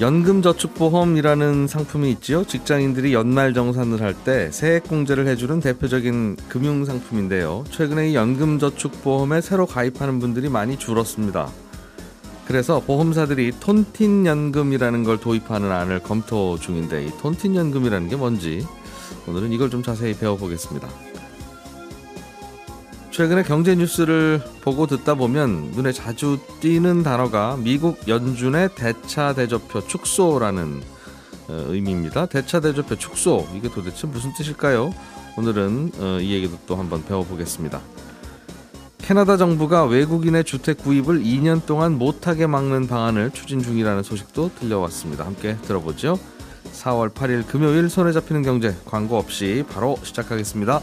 연금저축보험이라는 상품이 있지요. 직장인들이 연말 정산을 할 때 세액공제를 해주는 대표적인 금융 상품인데요. 최근에 이 연금저축보험에 새로 가입하는 분들이 많이 줄었습니다. 그래서 보험사들이 톤틴연금이라는 걸 도입하는 안을 검토 중인데 이 톤틴연금이라는 게 뭔지 오늘은 이걸 좀 자세히 배워보겠습니다. 최근에 경제 뉴스를 보고 듣다 보면 눈에 자주 띄는 단어가 미국 연준의 대차 대조표 축소라는 어, 의미입니다. 대차 대조표 축소 이게 도대체 무슨 뜻일까요? 오늘은 어, 이 얘기도 또 한번 배워보겠습니다. 캐나다 정부가 외국인의 주택 구입을 2년 동안 못하게 막는 방안을 추진 중이라는 소식도 들려왔습니다. 함께 들어보죠. 4월 8일 금요일 손에 잡히는 경제 광고 없이 바로 시작하겠습니다.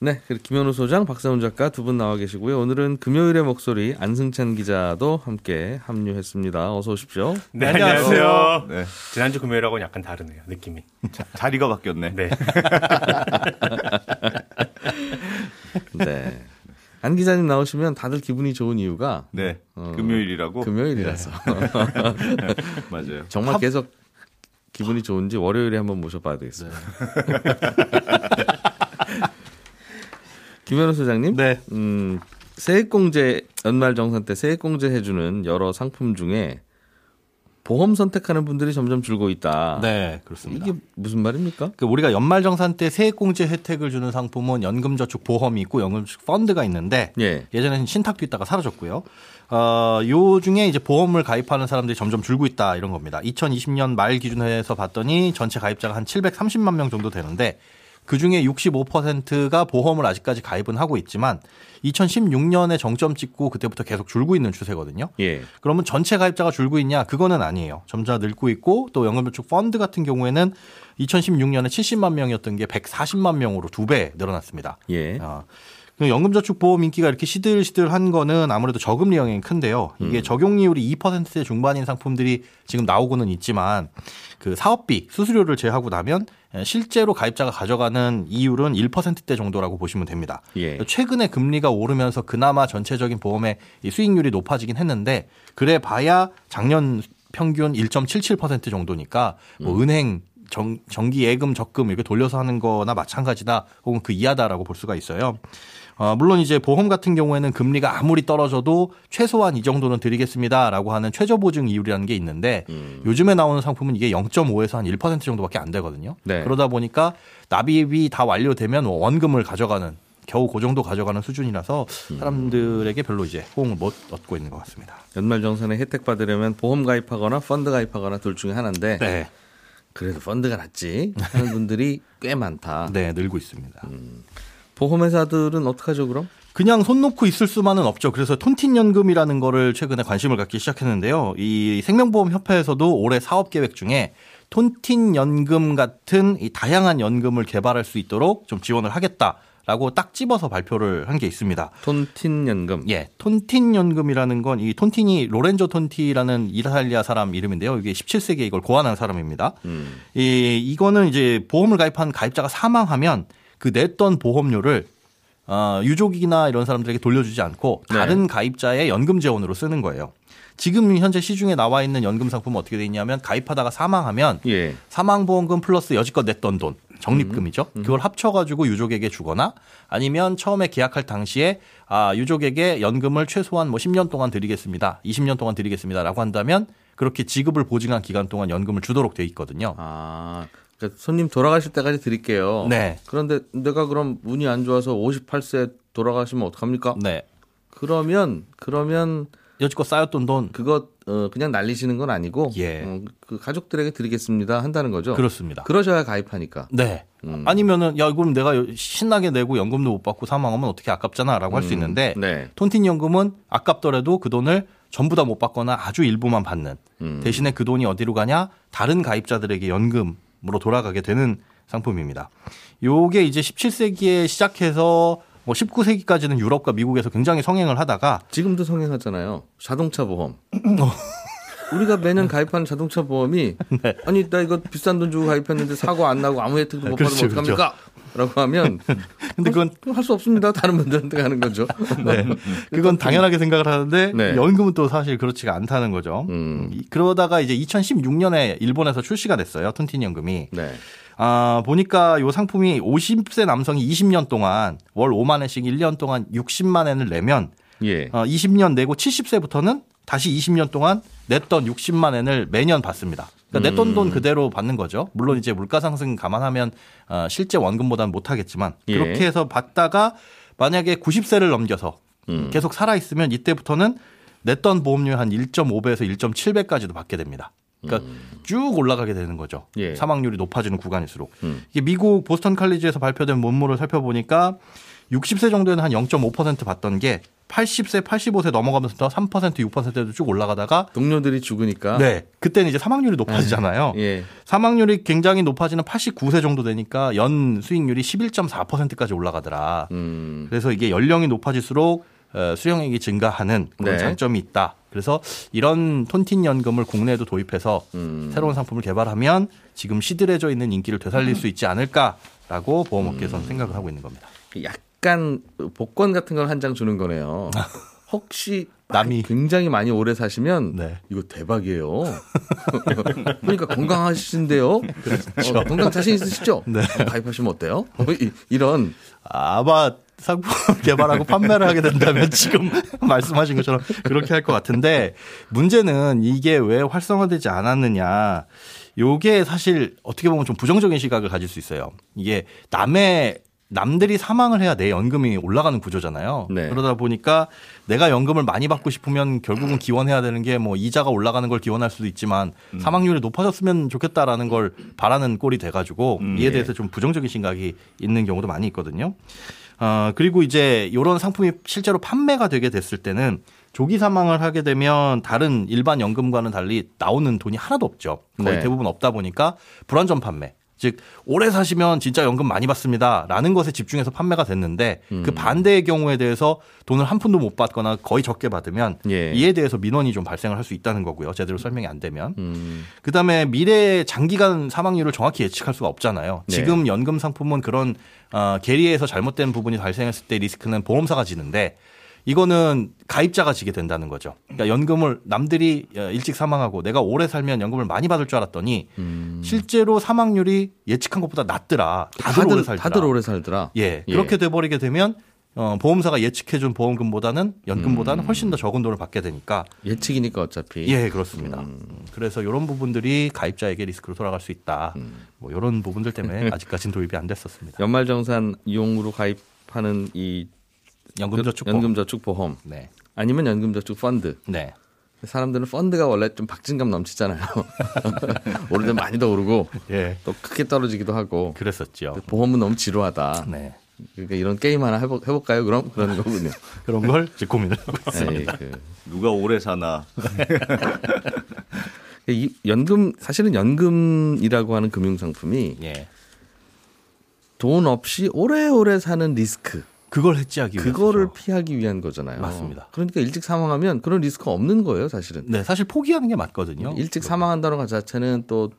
네, 그리고 김현우 소장, 박사훈 작가 두 분 나와 계시고요. 오늘은 금요일의 목소리 안승찬 기자도 함께 합류했습니다. 어서 오십시오. 네, 안녕하세요. 네. 지난주 금요일하고는 약간 다르네요, 느낌이. 자, 자리가 바뀌었네. 네. 네. 안 기자님 나오시면 다들 기분이 좋은 이유가 네. 어, 금요일이라고? 금요일이라서. 맞아요. 정말 계속 기분이 좋은지 월요일에 한번 모셔봐야 되겠습니다. 김현우 소장님. 네. 음, 세액공제 연말정산 때 세액공제 해주는 여러 상품 중에 보험 선택하는 분들이 점점 줄고 있다. 네, 그렇습니다. 이게 무슨 말입니까? 그 우리가 연말정산 때 세액공제 혜택을 주는 상품은 연금저축 보험이 있고 연금저축 펀드가 있는데 예. 예전에는 신탁도 있다가 사라졌고요. 어, 요 중에 이제 보험을 가입하는 사람들이 점점 줄고 있다 이런 겁니다. 2020년 말 기준으로 해서 봤더니 전체 가입자가 한 730만 명 정도 되는데 그 중에 65%가 보험을 아직까지 가입은 하고 있지만 2016년에 정점 찍고 그때부터 계속 줄고 있는 추세거든요. 예. 그러면 전체 가입자가 줄고 있냐? 그거는 아니에요. 점차 늘고 있고 또 연금저축 펀드 같은 경우에는 2016년에 70만 명이었던 게 140만 명으로 두 배 늘어났습니다. 예. 어, 그 연금저축보험 인기가 이렇게 시들시들한 거는 아무래도 저금리 영향이 큰데요. 이게 적용이율이 2%대 중반인 상품들이 지금 나오고는 있지만 그 사업비 수수료를 제하고 나면 실제로 가입자가 가져가는 이율은 1%대 정도라고 보시면 됩니다. 예. 최근에 금리가 오르면서 그나마 전체적인 보험의 이 수익률이 높아지긴 했는데 그래 봐야 작년 평균 1.77% 정도니까 뭐 은행 정, 정기 예금 적금 이렇게 돌려서 하는 거나 마찬가지다 혹은 그 이하다라고 볼 수가 있어요. 어, 물론 이제 보험 같은 경우에는 금리가 아무리 떨어져도 최소한 이 정도는 드리겠습니다라고 하는 최저 보증 이율이라는 게 있는데 요즘에 나오는 상품은 이게 0.5에서 한 1% 정도밖에 안 되거든요. 네. 그러다 보니까 납입이 다 완료되면 원금을 가져가는 겨우 그 정도 가져가는 수준이라서 사람들에게 별로 이제 호응을 못 얻고 있는 것 같습니다. 연말정산에 혜택 받으려면 보험 가입하거나 펀드 가입하거나 둘 중에 하나인데 네. 그래도 펀드가 낫지 하는 분들이 꽤 많다. 네, 늘고 있습니다. 보험회사들은 어떡하죠 그럼? 그냥 손 놓고 있을 수만은 없죠. 그래서 톤틴 연금이라는 거를 최근에 관심을 갖기 시작했는데요. 이 생명보험 협회에서도 올해 사업 계획 중에 톤틴 연금 같은 이 다양한 연금을 개발할 수 있도록 좀 지원을 하겠다 라고 딱 집어서 발표를 한 게 있습니다. 톤틴 연금. 예, 톤틴 연금이라는 건 이 톤틴이 로렌조 톤티라는 이탈리아 사람 이름인데요. 이게 17세기에 이걸 고안한 사람입니다. 음. 이 이거는 이제 보험을 가입한 가입자가 사망하면 그 냈던 보험료를 어, 유족이나 이런 사람들에게 돌려주지 않고 다른 가입자의 연금 재원으로 쓰는 거예요. 지금 현재 시중에 나와 있는 연금 상품은 어떻게 돼 있냐면 가입하다가 사망하면 예. 사망보험금 플러스 여지껏 냈던 돈 적립금이죠. 그걸 합쳐가지고 유족에게 주거나 아니면 처음에 계약할 당시에 아 유족에게 연금을 최소한 뭐 10년 동안 드리겠습니다. 20년 동안 드리겠습니다라고 한다면 그렇게 지급을 보증한 기간 동안 연금을 주도록 돼 있거든요. 아, 그러니까 손님 돌아가실 때까지 드릴게요. 네. 그런데 내가 그럼 운이 안 좋아서 58세 돌아가시면 어떡합니까? 네. 그러면 그러면 여지껏 쌓였던 돈 그거 어, 그냥 날리시는 건 아니고 예. 어, 그 가족들에게 드리겠습니다 한다는 거죠. 그렇습니다. 그러셔야 가입하니까. 네. 음. 아니면은 야 그럼 내가 신나게 내고 연금도 못 받고 사망하면 어떻게 아깝잖아라고 할수 있는데 네. 톤틴 연금은 아깝더라도 그 돈을 전부 다 못 받거나 아주 일부만 받는 음. 대신에 그 돈이 어디로 가냐 다른 가입자들에게 연금 으로 돌아가게 되는 상품입니다. 요게 이제 17세기에 시작해서 뭐 19세기까지는 유럽과 미국에서 굉장히 성행을 하다가 지금도 성행하잖아요. 자동차 보험. 우리가 매년 가입하는 자동차 보험이 네. 아니 나 이거 비싼 돈 주고 가입했는데 사고 안 나고 아무 혜택도 못 그렇죠, 받으면 어떡합니까? 라고 하면 근데 그건 할 수 없습니다. 다른 분들한테 가는 거죠. 네. 그건 당연하게 생각을 하는데 네. 연금은 또 사실 그렇지가 않다는 거죠. 음. 이- 그러다가 이제 2016년에 일본에서 출시가 됐어요. 톤틴 연금이. 네. 아, 보니까 요 상품이 50세 남성이 20년 동안 월 5만 원씩 1년 동안 60만 원을 내면 예. 어, 20년 내고 70세부터는 다시 20년 동안 냈던 60만 원을 매년 받습니다. 그러니까 냈던 음. 돈 그대로 받는 거죠. 물론 이제 물가 상승 감안하면 어, 실제 원금보다는 못 하겠지만 예. 그렇게 해서 받다가 만약에 90세를 넘겨서 음. 계속 살아 있으면 이때부터는 냈던 보험료 한 1.5배에서 1.7배까지도 받게 됩니다. 그러니까 쭉 올라가게 되는 거죠. 음. 예. 사망률이 높아지는 구간일수록. 음. 이게 미국 보스턴 칼리지에서 발표된 논문을 살펴보니까 60세 정도에는 한 0.5% 받던 게 80세, 85세 넘어가면서 3%, 6%도 쭉 올라가다가 동료들이 죽으니까. 네. 그때는 이제 사망률이 높아지잖아요. 예. 사망률이 굉장히 높아지는 89세 정도 되니까 연 수익률이 11.4%까지 올라가더라. 음. 그래서 이게 연령이 높아질수록 어, 수령액이 증가하는 그런 네. 장점이 있다. 그래서 이런 톤틴 연금을 국내에도 도입해서 음. 새로운 상품을 개발하면 지금 시들해져 있는 인기를 되살릴 수 있지 않을까라고 보험업계에서는 음. 생각을 하고 있는 겁니다. 약 간 복권 같은 걸 한 장 주는 거네요. 혹시 남이- 굉장히 많이 오래 사시면 네. 이거 대박이에요. 그러니까 건강하신데요. 어, 건강 자신 있으시죠? 네. 어, 가입하시면 어때요? 어, 이- 이런 아마 상품 개발하고 판매를 하게 된다면 지금 말씀하신 것처럼 그렇게 할 것 같은데 문제는 이게 왜 활성화되지 않았느냐. 요게 사실 어떻게 보면 좀 부정적인 시각을 가질 수 있어요. 이게 남의 남들이 사망을 해야 내 연금이 올라가는 구조잖아요. 네. 그러다 보니까 내가 연금을 많이 받고 싶으면 결국은 기원해야 되는 게 뭐 이자가 올라가는 걸 기원할 수도 있지만 사망률이 높아졌으면 좋겠다라는 걸 바라는 꼴이 돼가지고 이에 대해서 좀 부정적인 생각이 있는 경우도 많이 있거든요. 어, 그리고 이제 이런 상품이 실제로 판매가 되게 됐을 때는 조기 사망을 하게 되면 다른 일반 연금과는 달리 나오는 돈이 하나도 없죠. 거의 네. 대부분 없다 보니까 불안전 판매. 즉 오래 사시면 진짜 연금 많이 받습니다라는 것에 집중해서 판매가 됐는데 음. 그 반대의 경우에 대해서 돈을 한 푼도 못 받거나 거의 적게 받으면 예. 이에 대해서 민원이 좀 발생을 할 수 있다는 거고요. 제대로 설명이 안 되면. 음, 그다음에 미래의 장기간 사망률을 정확히 예측할 수가 없잖아요. 네. 지금 연금 상품은 그런 어, 계리에서 잘못된 부분이 발생했을 때 리스크는 보험사가 지는데 이거는 가입자가 지게 된다는 거죠. 그러니까 연금을 남들이 어, 일찍 사망하고 내가 오래 살면 연금을 많이 받을 줄 알았더니 음. 실제로 사망률이 예측한 것보다 낮더라. 다들, 오래 살더라. 다들 오래 살더라. 예, 예. 그렇게 돼 버리게 되면 어, 보험사가 예측해준 보험금보다는 연금보다는 훨씬 더 적은 돈을 받게 되니까 예측이니까 어차피. 예, 그렇습니다. 그래서 이런 부분들이 가입자에게 리스크로 돌아갈 수 있다. 뭐 이런 부분들 때문에 아직까지는 도입이 안 됐었습니다. 연말정산 이용으로 가입하는 이 연금저축보험. 연금저축보험 네, 아니면 연금저축 펀드. 네, 사람들은 펀드가 원래 좀 박진감 넘치잖아요. 오르면 많이 더 오르고 예, 또 크게 떨어지기도 하고 그랬었죠. 보험은 너무 지루하다. 네, 그러니까 이런 게임 하나 해볼, 해볼까요? 그럼 그런 거군요. 그런 걸 이제 고민을 하고 있습니다. 에이, 그, 누가 오래 사나. 이 연금 사실은 연금이라고 하는 금융 상품이 예, 돈 없이 오래오래 사는 리스크 그걸 해지하기 위해서 그거를 피하기 위한 거잖아요. 맞습니다. 그러니까 일찍 사망하면 그런 리스크가 없는 거예요, 사실은. 네, 사실 포기하는 게 맞거든요. 일찍 사망한다는 것 자체는 또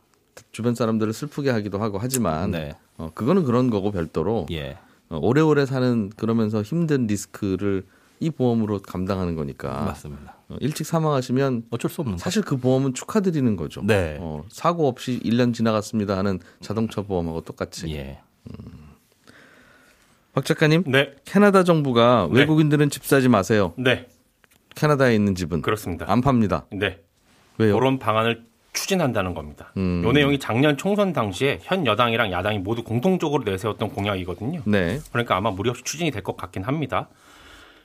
주변 사람들을 슬프게 하기도 하고 하지만 네. 어, 그거는 그런 거고 별도로 예, 어, 오래오래 사는 그러면서 힘든 리스크를 이 보험으로 감당하는 거니까 맞습니다. 어, 일찍 사망하시면 어쩔 수 없는 거. 사실 그 보험은 축하드리는 거죠. 네. 어, 사고 없이 1년 지나갔습니다 하는 자동차 보험하고 똑같이. 예, 박 작가님, 네, 캐나다 정부가 네. 외국인들은 집 사지 마세요. 네, 캐나다에 있는 집은 그렇습니다. 안 팝니다. 네, 왜요? 그런 방안을 추진한다는 겁니다. 음. 요 내용이 작년 총선 당시에 현 여당이랑 야당이 모두 공통적으로 내세웠던 공약이거든요. 네. 그러니까 아마 무리 없이 추진이 될 것 같긴 합니다.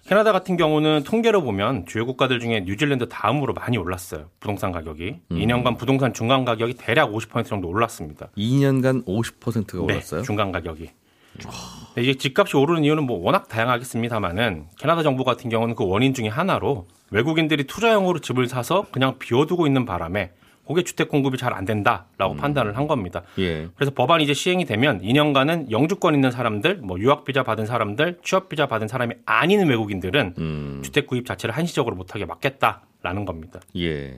캐나다 같은 경우는 통계로 보면 주요 국가들 중에 뉴질랜드 다음으로 많이 올랐어요. 부동산 가격이. 음. 2년간 부동산 중간 가격이 대략 50% 정도 올랐습니다. 2년간 50%가 올랐어요. 네, 중간 가격이. 네, 이게 집값이 오르는 이유는 뭐 워낙 다양하겠습니다만은 캐나다 정부 같은 경우는 그 원인 중에 하나로 외국인들이 투자용으로 집을 사서 그냥 비워두고 있는 바람에 그게 주택 공급이 잘 안 된다라고 음. 판단을 한 겁니다. 예. 그래서 법안이 이제 시행이 되면 2년간은 영주권 있는 사람들, 뭐 유학 비자 받은 사람들, 취업 비자 받은 사람이 아닌 외국인들은 음. 주택 구입 자체를 한시적으로 못하게 막겠다라는 겁니다. 예.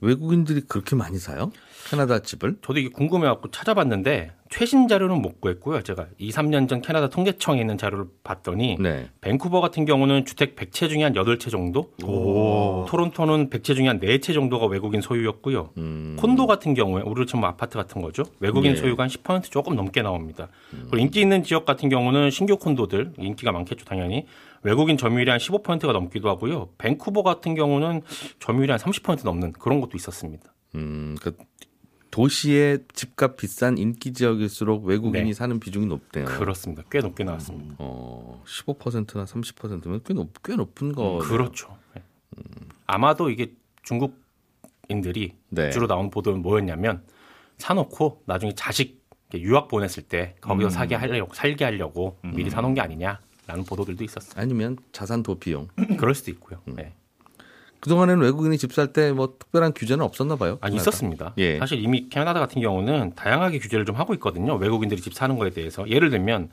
외국인들이 그렇게 많이 사요? 캐나다 집을? 저도 이게 궁금해갖고 찾아봤는데 최신 자료는 못 구했고요. 제가 2, 3년 전 캐나다 통계청에 있는 자료를 봤더니 네. 밴쿠버 같은 경우는 주택 100채 중에 한 8채 정도, 토론토는 100채 중에 한 4채 정도가 외국인 소유였고요. 음. 콘도 같은 경우에 우리로 치면 아파트 같은 거죠. 외국인 예. 소유가 한 10% 조금 넘게 나옵니다. 그리고 인기 있는 지역 같은 경우는 신규 콘도들 인기가 많겠죠, 당연히. 외국인 점유율이 한 15%가 넘기도 하고요. 밴쿠버 같은 경우는 점유율이 한 30% 넘는 그런 것도 있었습니다. 음, 그 도시의 집값 비싼 인기 지역일수록 외국인이 네. 사는 비중이 높대요. 그렇습니다. 꽤 높게 나왔습니다. 어, 15%나 30%면 꽤, 높, 꽤 높은 거. 그렇죠. 네. 아마도 이게 중국인들이 네. 주로 나온 보도는 뭐였냐면 사놓고 나중에 자식 유학 보냈을 때 거기서 음. 사게 하려고 살게 하려고 미리 사놓은 게 아니냐 라는 보도들도 있었어요. 아니면 자산 도피용. 그럴 수도 있고요. 음. 네. 그동안에는 외국인이 집 살 때 뭐 특별한 규제는 없었나 봐요. 아 캐나다? 있었습니다. 예. 사실 이미 캐나다 같은 경우는 다양하게 규제를 좀 하고 있거든요. 외국인들이 집 사는 거에 대해서 예를 들면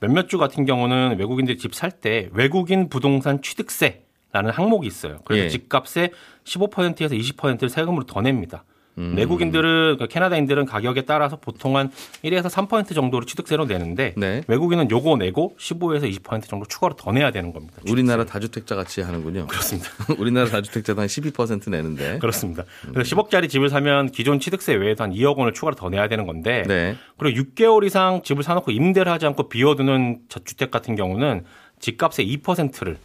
몇몇 주 같은 경우는 외국인들이 집 살 때 외국인 부동산 취득세라는 항목이 있어요. 그래서 예. 집값의 15%에서 20%를 세금으로 더 냅니다. 음. 외국인들은 그러니까 캐나다인들은 가격에 따라서 보통 한 1에서 3% 정도로 취득세로 내는데 네. 외국인은 요거 내고 15에서 20% 정도 추가로 더 내야 되는 겁니다. 취득세. 우리나라 다주택자 같이 하는군요. 그렇습니다. 우리나라 다주택자도 한 12% 내는데. 그렇습니다. 그래서 10억짜리 집을 사면 기존 취득세 외에도 한 2억 원을 추가로 더 내야 되는 건데 네. 그리고 6개월 이상 집을 사놓고 임대를 하지 않고 비워두는 저주택 같은 경우는 집값의 2%를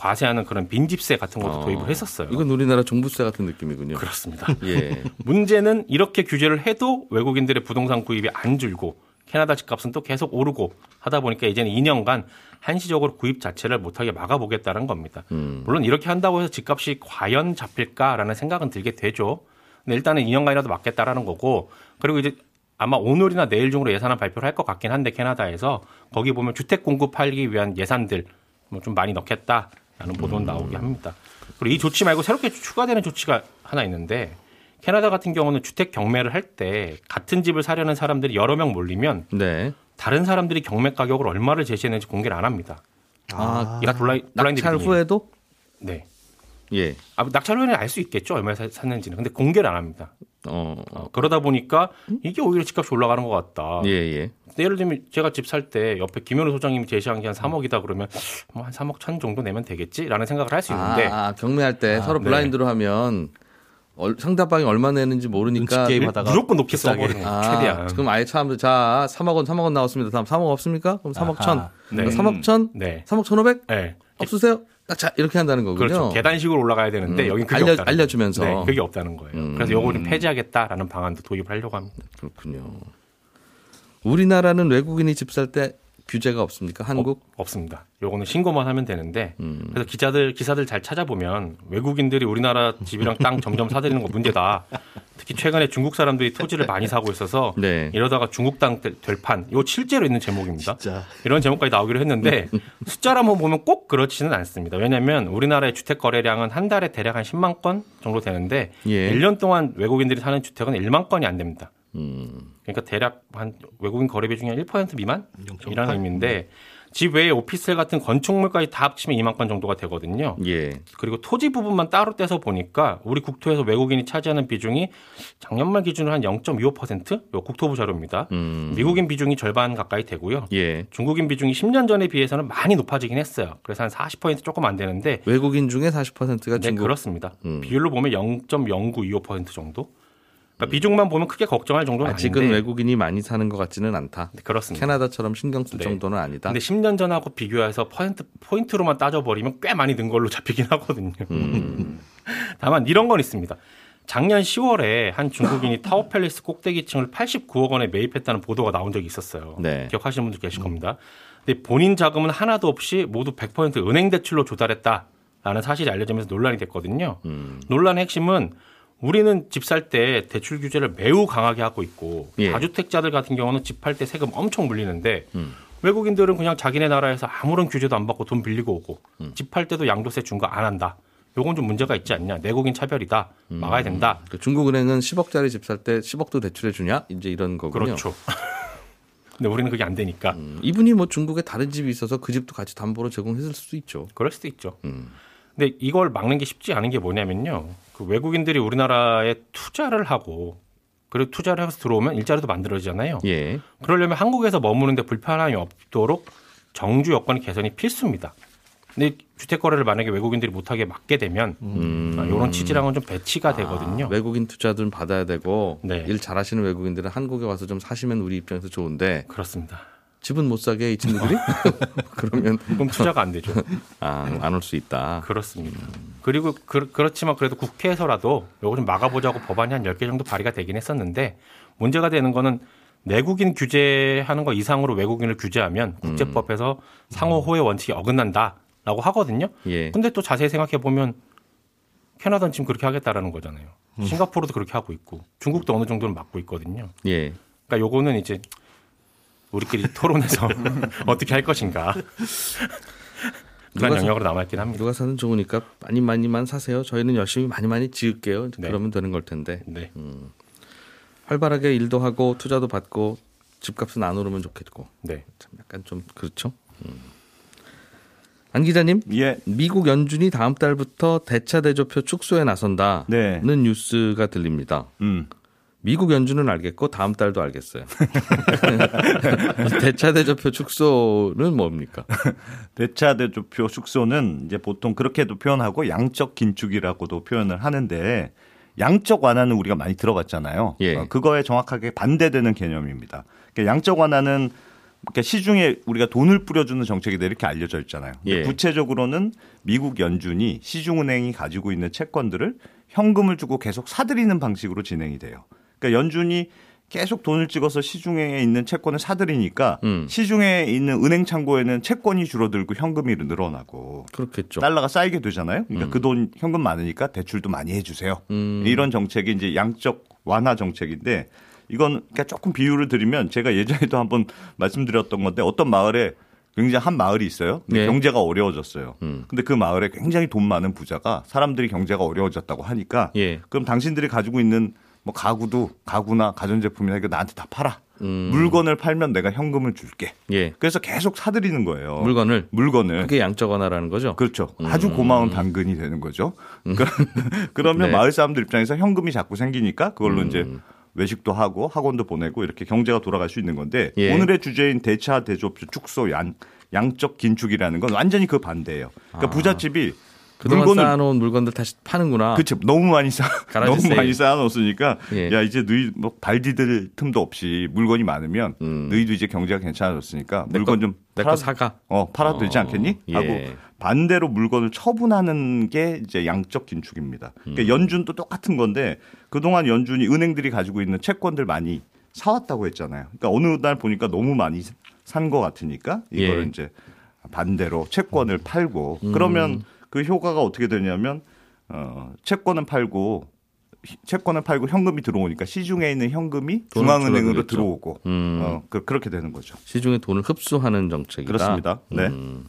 과세하는 그런 빈집세 같은 것도 어, 도입을 했었어요. 이건 우리나라 종부세 같은 느낌이군요. 그렇습니다. 예. 문제는 이렇게 규제를 해도 외국인들의 부동산 구입이 안 줄고 캐나다 집값은 또 계속 오르고 하다 보니까 이제는 2년간 한시적으로 구입 자체를 못하게 막아보겠다는 겁니다. 음. 물론 이렇게 한다고 해서 집값이 과연 잡힐까라는 생각은 들게 되죠. 근데 일단은 2년간이라도 막겠다라는 거고 그리고 이제 아마 오늘이나 내일 중으로 예산안 발표를 할 것 같긴 한데 캐나다에서 거기 보면 주택 공급하기 위한 예산들 뭐 좀 많이 넣겠다 라는 보도는 나오게 합니다. 그리고 이 조치 말고 새롭게 추가되는 조치가 하나 있는데 캐나다 같은 경우는 주택 경매를 할 때 같은 집을 사려는 사람들이 여러 명 몰리면 네. 다른 사람들이 경매 가격을 얼마를 제시했는지 공개를 안 합니다. 아, 이가 블라인드 낙찰 비딩이에요. 후에도 네. 예. 아, 낙찰 후에는 알 수 있겠죠. 얼마에 사- 샀는지는. 근데 공개를 안 합니다. 어. 어, 그러다 보니까 이게 오히려 집값이 올라가는 것 같다. 예, 예. 예를 들면 제가 집 살 때 옆에 김현우 소장님이 제시한 게 한 3억이다 그러면 뭐 한 3억 천 정도 내면 되겠지라는 생각을 할 수 있는데 아, 경매할 때 서로 네. 블라인드로 하면 얼- 상대방이 얼마 내는지 모르니까 눈치 게임 하다가 무조건 높게. 써버리는 아, 최대한. 그럼 아예 사람들 자 3억 원, 3억 원 나왔습니다. 다음 3억 없습니까? 그럼 3억 아하. 천. 네. 3억 천? 네. 3억 1,500? 네. 없으세요? 딱자 이렇게 한다는 거군요. 그렇죠. 계단식으로 올라가야 되는데 음, 여긴 그게 알려- 없다는 알려주면서. 네, 그게 없다는 거예요. 음. 그래서 요거를 좀 폐지하겠다라는 방안도 도입을 하려고 합니다. 그렇군요. 우리나라는 외국인이 집 살 때 규제가 없습니까? 한국? 없습니다. 요거는 신고만 하면 되는데 음. 그래서 기자들 기사들 잘 찾아보면 외국인들이 우리나라 집이랑 땅 점점 사들이는 거 문제다. 특히 최근에 중국 사람들이 토지를 많이 사고 있어서 네. 이러다가 중국 땅 될 판. 이거 실제로 있는 제목입니다. 진짜. 이런 제목까지 나오기로 했는데 숫자를 한번 보면 꼭 그렇지는 않습니다. 왜냐하면 우리나라의 주택 거래량은 한 달에 대략 한 10만 건 정도 되는데 예. 1년 동안 외국인들이 사는 주택은 1만 건이 안 됩니다. 음. 그러니까 대략 한 외국인 거래 비 중에 1% 미만이라는 의미인데 집 외에 오피스텔 같은 건축물까지 다 합치면 2만 건 정도가 되거든요. 예. 그리고 토지 부분만 따로 떼서 보니까 우리 국토에서 외국인이 차지하는 비중이 작년 말 기준으로 한 0.25%? 요 국토부 자료입니다. 음. 미국인 비중이 절반 가까이 되고요. 예. 중국인 비중이 10년 전에 비해서는 많이 높아지긴 했어요. 그래서 한 40% 조금 안 되는데 외국인 중에 40%가 네, 중국. 그렇습니다. 음. 비율로 보면 0.0925% 정도. 그러니까 비중만 보면 크게 걱정할 정도는 아직은 아닌데 외국인이 많이 사는 것 같지는 않다. 네, 그렇습니다. 캐나다처럼 신경 쓸 네. 정도는 아니다. 근데 10년 전하고 비교해서 포인트, 포인트로만 따져버리면 꽤 많이 는 걸로 잡히긴 하거든요. 음. 다만 이런 건 있습니다. 작년 10월에 한 중국인이 타워 팰리스 꼭대기층을 89억 원에 매입했다는 보도가 나온 적이 있었어요. 네. 기억하시는 분들 계실 겁니다. 근데 본인 자금은 하나도 없이 모두 100% 은행 대출로 조달했다라는 사실이 알려지면서 논란이 됐거든요. 음. 논란의 핵심은 우리는 집 살 때 대출 규제를 매우 강하게 하고 있고 예. 다주택자들 같은 경우는 집 팔 때 세금 엄청 물리는데 음. 외국인들은 그냥 자기네 나라에서 아무런 규제도 안 받고 돈 빌리고 오고 음. 집팔 때도 양도세 준거안 한다. 요건 좀 문제가 있지 않냐. 내국인 차별이다. 막아야 된다. 그 중국은행은 10억짜리 집 살 때 10억도 대출해 주냐? 이제 이런 거군요. 그렇죠. 근데 우리는 그게 안 되니까 음, 이분이 뭐 중국에 다른 집이 있어서 그 집도 같이 담보로 제공했을 수도 있죠. 그럴 수도 있죠. 음. 근데 이걸 막는 게 쉽지 않은 게 뭐냐면요. 그 외국인들이 우리나라에 투자를 하고 그리고 투자를 해서 들어오면 일자리도 만들어지잖아요. 예. 그러려면 한국에서 머무는데 불편함이 없도록 정주 여건 개선이 필수입니다. 근데 주택 거래를 만약에 외국인들이 못하게 막게 되면 음. 아, 이런 취지랑은 좀 배치가 되거든요. 외국인 투자들은 받아야 되고 네. 일 잘하시는 외국인들은 한국에 와서 좀 사시면 우리 입장에서 좋은데 그렇습니다. 집은 못 사게 이 친구들이 그러면 그럼 투자가 안 되죠. 안올 수 있다. 그렇습니다. 그리고 그, 그렇지만 그래도 국회에서라도 요거 좀 막아보자고 법안이 한 10개 정도 발의가 되긴 했었는데 문제가 되는 거는 내국인 규제하는 거 이상으로 외국인을 규제하면 국제법에서 상호 호의 원칙이 어긋난다라고 하거든요. 예. 근데 또 자세히 생각해 보면 캐나다는 지금 그렇게 하겠다라는 거잖아요. 싱가포르도 그렇게 하고 있고 중국도 어느 정도는 막고 있거든요. 예. 그러니까 요거는 이제 우리끼리 토론해서 어떻게 할 것인가 그런 누가 사- 영역으로 남아 있긴 합니다. 누가 사는 좋으니까 많이 많이만 사세요. 저희는 열심히 많이 많이 지을게요. 네. 그러면 되는 걸 텐데 네. 활발하게 일도 하고 투자도 받고 집값은 안 오르면 좋겠고 네. 참 약간 좀 그렇죠. 음. 안 기자님, 예. 미국 연준이 다음 달부터 대차 대조표 축소에 나선다는 네. 뉴스가 들립니다. 음. 미국 연준은 알겠고 다음 달도 알겠어요. 이 대차 대조표 축소는 뭡니까? 대차 대조표 축소는 이제 보통 그렇게도 표현하고 양적 긴축이라고도 표현을 하는데 양적 완화는 우리가 많이 들어봤잖아요. 예. 어, 그거에 정확하게 반대되는 개념입니다. 그러니까 양적 완화는 그러니까 시중에 우리가 돈을 뿌려주는 정책이다 이렇게 알려져 있잖아요. 예. 구체적으로는 미국 연준이 시중은행이 가지고 있는 채권들을 현금을 주고 계속 사들이는 방식으로 진행이 돼요. 그러니까 연준이 계속 돈을 찍어서 시중에 있는 채권을 사들이니까 음. 시중에 있는 은행 창고에는 채권이 줄어들고 현금이 늘어나고 그렇겠죠. 달러가 쌓이게 되잖아요. 그러니까 그돈 현금 많으니까 대출도 많이 해주세요. 음. 이런 정책이 이제 양적 완화 정책인데 이건 그러니까 조금 비유를 드리면 제가 예전에도 한번 말씀드렸던 건데 어떤 마을에 굉장히 한 마을이 있어요. 근데 네. 경제가 어려워졌어요. 음. 근데 그 마을에 굉장히 돈 많은 부자가 사람들이 경제가 어려워졌다고 하니까 예. 그럼 당신들이 가지고 있는 뭐 가구도 가구나 가전제품이나 이거 나한테 다 팔아. 음. 물건을 팔면 내가 현금을 줄게. 예. 그래서 계속 사들이는 거예요. 물건을 물건을. 그게 양적 완화라는 거죠. 그렇죠. 아주 고마운 당근이 되는 거죠. 그- 그러면 네. 마을 사람들 입장에서 현금이 자꾸 생기니까 그걸로 이제 외식도 하고 학원도 보내고 이렇게 경제가 돌아갈 수 있는 건데 예. 오늘의 주제인 대차 대조표 축소 양 양적 긴축이라는 건 완전히 그 반대예요. 그러니까 부잣집이 그동안 물건을 쌓아놓은 물건들 다시 파는구나. 그치 너무 많이 쌓 너무 세일. 많이 쌓아놓았으니까 예. 야 이제 너희 뭐 발디딜 틈도 없이 물건이 많으면 음. 너희도 이제 경제가 괜찮아졌으니까 내 물건 거- 좀 팔아 사가. 어 팔아도 되지 어, 않겠니? 예. 하고 반대로 물건을 처분하는 게 이제 양적 긴축입니다. 음. 그러니까 연준도 똑같은 건데 그동안 연준이 은행들이 가지고 있는 채권들 많이 사왔다고 했잖아요. 그러니까 어느 날 보니까 너무 많이 산 것 같으니까 이걸 예. 이제 반대로 채권을 팔고 그러면 그 효과가 어떻게 되냐면 어 채권은 팔고 채권을 팔고 현금이 들어오니까 시중에 있는 현금이 중앙은행으로. 들어오고 음. 어, 그, 그렇게 되는 거죠. 시중의 돈을 흡수하는 정책이다. 그렇습니다. 네. 음.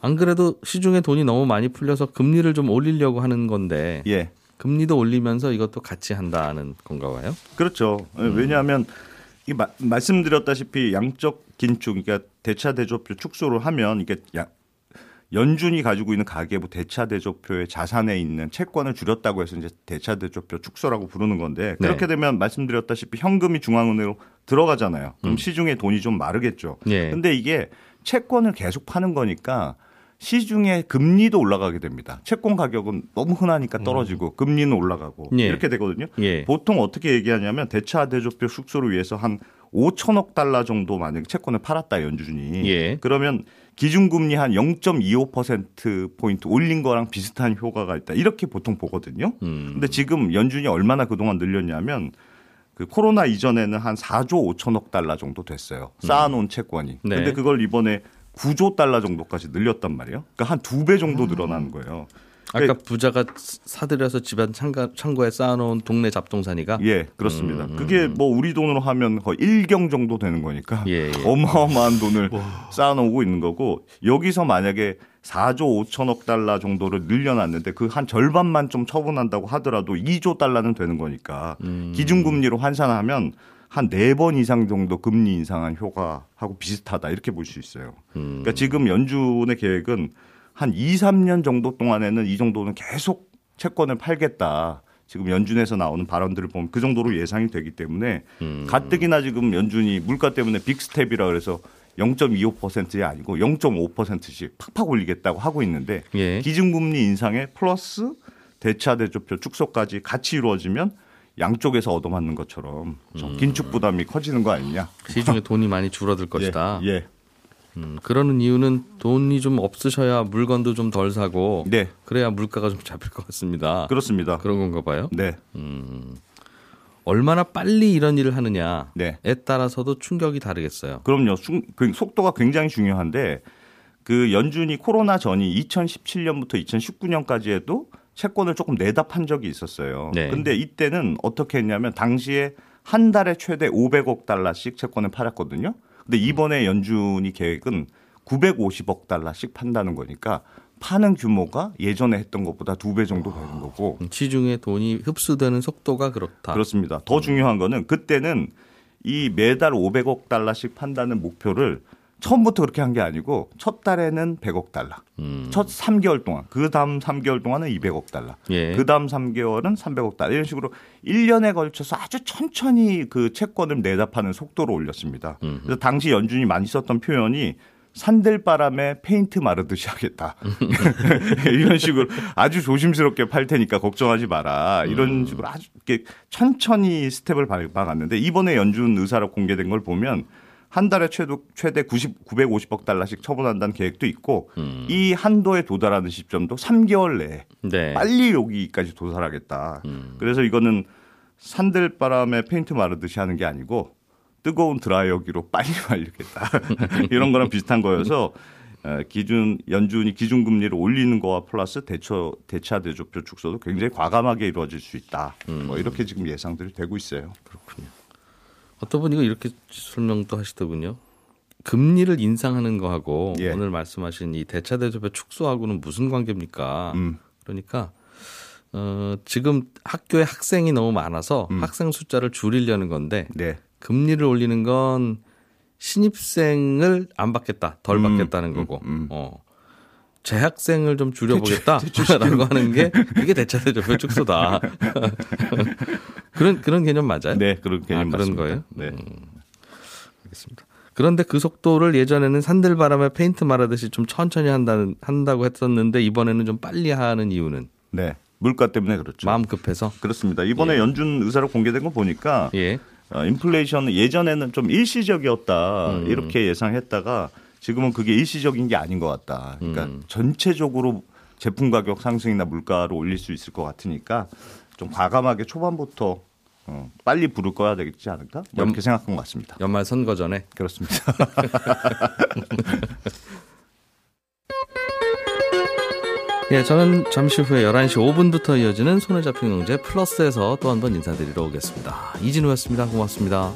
안 그래도 시중에 돈이 너무 많이 풀려서 금리를 좀 올리려고 하는 건데 예. 금리도 올리면서 이것도 같이 한다는 건가 봐요. 그렇죠. 왜냐하면 이 마- 말씀드렸다시피 양적 긴축, 그러니까 대차 대조표 축소를 하면 이게 야- 연준이 가지고 있는 가계부 대차 대조표의 자산에 있는 채권을 줄였다고 해서 이제 대차 대조표 축소라고 부르는 건데 네. 그렇게 되면 말씀드렸다시피 현금이 중앙은행으로 들어가잖아요. 그럼 시중에 돈이 좀 마르겠죠. 음. 예. 근데 이게 채권을 계속 파는 거니까 시중에 금리도 올라가게 됩니다. 채권 가격은 너무 흔하니까 떨어지고 금리는 올라가고 예. 이렇게 되거든요. 예. 보통 어떻게 얘기하냐면 대차 대조표 축소를 위해서 한 5천억 달러 정도 만약에 채권을 팔았다 연준이 예. 그러면 기준금리 한 0.25% 포인트 올린 거랑 비슷한 효과가 있다 이렇게 보통 보거든요. 음. 근데 지금 연준이 얼마나 그동안 늘렸냐면 그 코로나 이전에는 한 4조 5천억 달러 정도 됐어요. 쌓아놓은 채권이. 네. 근데 그걸 이번에 9조 달러 정도까지 늘렸단 말이에요. 그러니까 한 두 배 정도 늘어난 거예요. 아까 부자가 사들여서 집안 창가, 창고에 쌓아놓은 동네 잡동사니가 예, 그렇습니다. 음, 그게 뭐 우리 돈으로 하면 거의 1경 정도 되는 거니까 예, 예. 어마어마한 돈을 쌓아놓고 있는 거고 여기서 만약에 4조 5천억 달러 정도를 늘려놨는데 그 한 절반만 좀 처분한다고 하더라도 2조 달러는 되는 거니까 음. 기준금리로 환산하면 한 네 번 이상 정도 금리 인상한 효과하고 비슷하다 이렇게 볼 수 있어요. 음. 그러니까 지금 연준의 계획은 한 2, 3년 정도 동안에는 이 정도는 계속 채권을 팔겠다. 지금 연준에서 나오는 발언들을 보면 그 정도로 예상이 되기 때문에 음. 가뜩이나 지금 연준이 물가 때문에 빅스텝이라 그래서 0.25%이 아니고 0.5%씩 팍팍 올리겠다고 하고 있는데 예. 기준금리 인상에 플러스 대차 대조표 축소까지 같이 이루어지면 양쪽에서 얻어맞는 것처럼 좀 긴축 부담이 커지는 거 아니냐? 시중에 돈이 많이 줄어들 것이다. 예. 예. 음, 그러는 이유는 돈이 좀 없으셔야 물건도 좀 덜 사고 네. 그래야 물가가 좀 잡힐 것 같습니다. 그렇습니다. 그런 건가 봐요. 네. 얼마나 빨리 이런 일을 하느냐에 네. 따라서도 충격이 다르겠어요. 그럼요. 수- 그 속도가 굉장히 중요한데 그 연준이 코로나 전이 2017년부터 2019년까지에도 채권을 조금 내다 판 적이 있었어요. 네. 근데 이때는 어떻게 했냐면 당시에 한 달에 최대 500억 달러씩 채권을 팔았거든요. 근데 이번에 연준이 계획은 950억 달러씩 판다는 거니까 파는 규모가 예전에 했던 것보다 두 배 정도 되는 거고 시중에 돈이 흡수되는 속도가 그렇다. 그렇습니다. 더 중요한 거는 그때는 이 매달 500억 달러씩 판다는 목표를 처음부터 그렇게 한 게 아니고 첫 달에는 100억 달러. 음. 첫 3개월 동안 그 다음 3개월 동안은 200억 달러. 예. 그 다음 3개월은 300억 달러. 이런 식으로 1년에 걸쳐서 아주 천천히 그 채권을 내다 파는 속도를 올렸습니다. 그래서 당시 연준이 많이 썼던 표현이 산들바람에 페인트 마르듯이 하겠다. 이런 식으로 아주 조심스럽게 팔 테니까 걱정하지 마라. 이런 식으로 아주 이렇게 천천히 스텝을 밟아갔는데 이번에 연준 의사로 공개된 걸 보면 한 달에 최대, 최대 90, 950억 달러씩 처분한다는 계획도 있고 이 한도에 도달하는 시점도 3개월 내에 네. 빨리 여기까지 도달하겠다. 그래서 이거는 산들바람에 페인트 마르듯이 하는 게 아니고 뜨거운 드라이어기로 빨리 말리겠다. 이런 거랑 비슷한 거여서 어, 기준 연준이 기준 금리를 올리는 거와 플러스 대처 대차 대조표 축소도 굉장히 과감하게 이루어질 수 있다. 뭐 이렇게 지금 예상들이 되고 있어요. 어떤 분이 이렇게 설명도 하시더군요. 금리를 인상하는 거하고 예. 오늘 말씀하신 이 대차 대조표 축소하고는 무슨 관계입니까? 음. 그러니까 어, 지금 학교에 학생이 너무 많아서 음. 학생 숫자를 줄이려는 건데 네. 금리를 올리는 건 신입생을 안 받겠다, 덜 음, 받겠다는 거고, 음. 어. 재학생을 좀 줄여보겠다라고 하는 게 이게 대차 대조표 축소다. 그런 그런 개념 맞아요? 네, 그런 개념 아, 그런 맞습니다. 거예요? 네. 알겠습니다. 그런데 그 속도를 예전에는 산들바람에 페인트 말하듯이 좀 천천히 한다는 한다고 했었는데 이번에는 좀 빨리 하는 이유는 네. 물가 때문에 그렇죠. 마음 급해서 그렇습니다. 이번에 연준 의사로 공개된 거 보니까 예. 어, 인플레이션은 예전에는 좀 일시적이었다 음. 이렇게 예상했다가 지금은 그게 일시적인 게 아닌 것 같다. 그러니까 음. 전체적으로 제품 가격 상승이나 물가를 올릴 수 있을 것 같으니까 좀 과감하게 초반부터 어, 빨리 불을 꺼야 되겠지 않을까? 뭐 이렇게 생각한 것 같습니다. 연말 선거 전에 그렇습니다. 예, 저는 잠시 후에 11시 5분부터 이어지는 손에 잡힌 경제 플러스에서 또 한 번 인사드리러 오겠습니다. 이진우였습니다. 고맙습니다.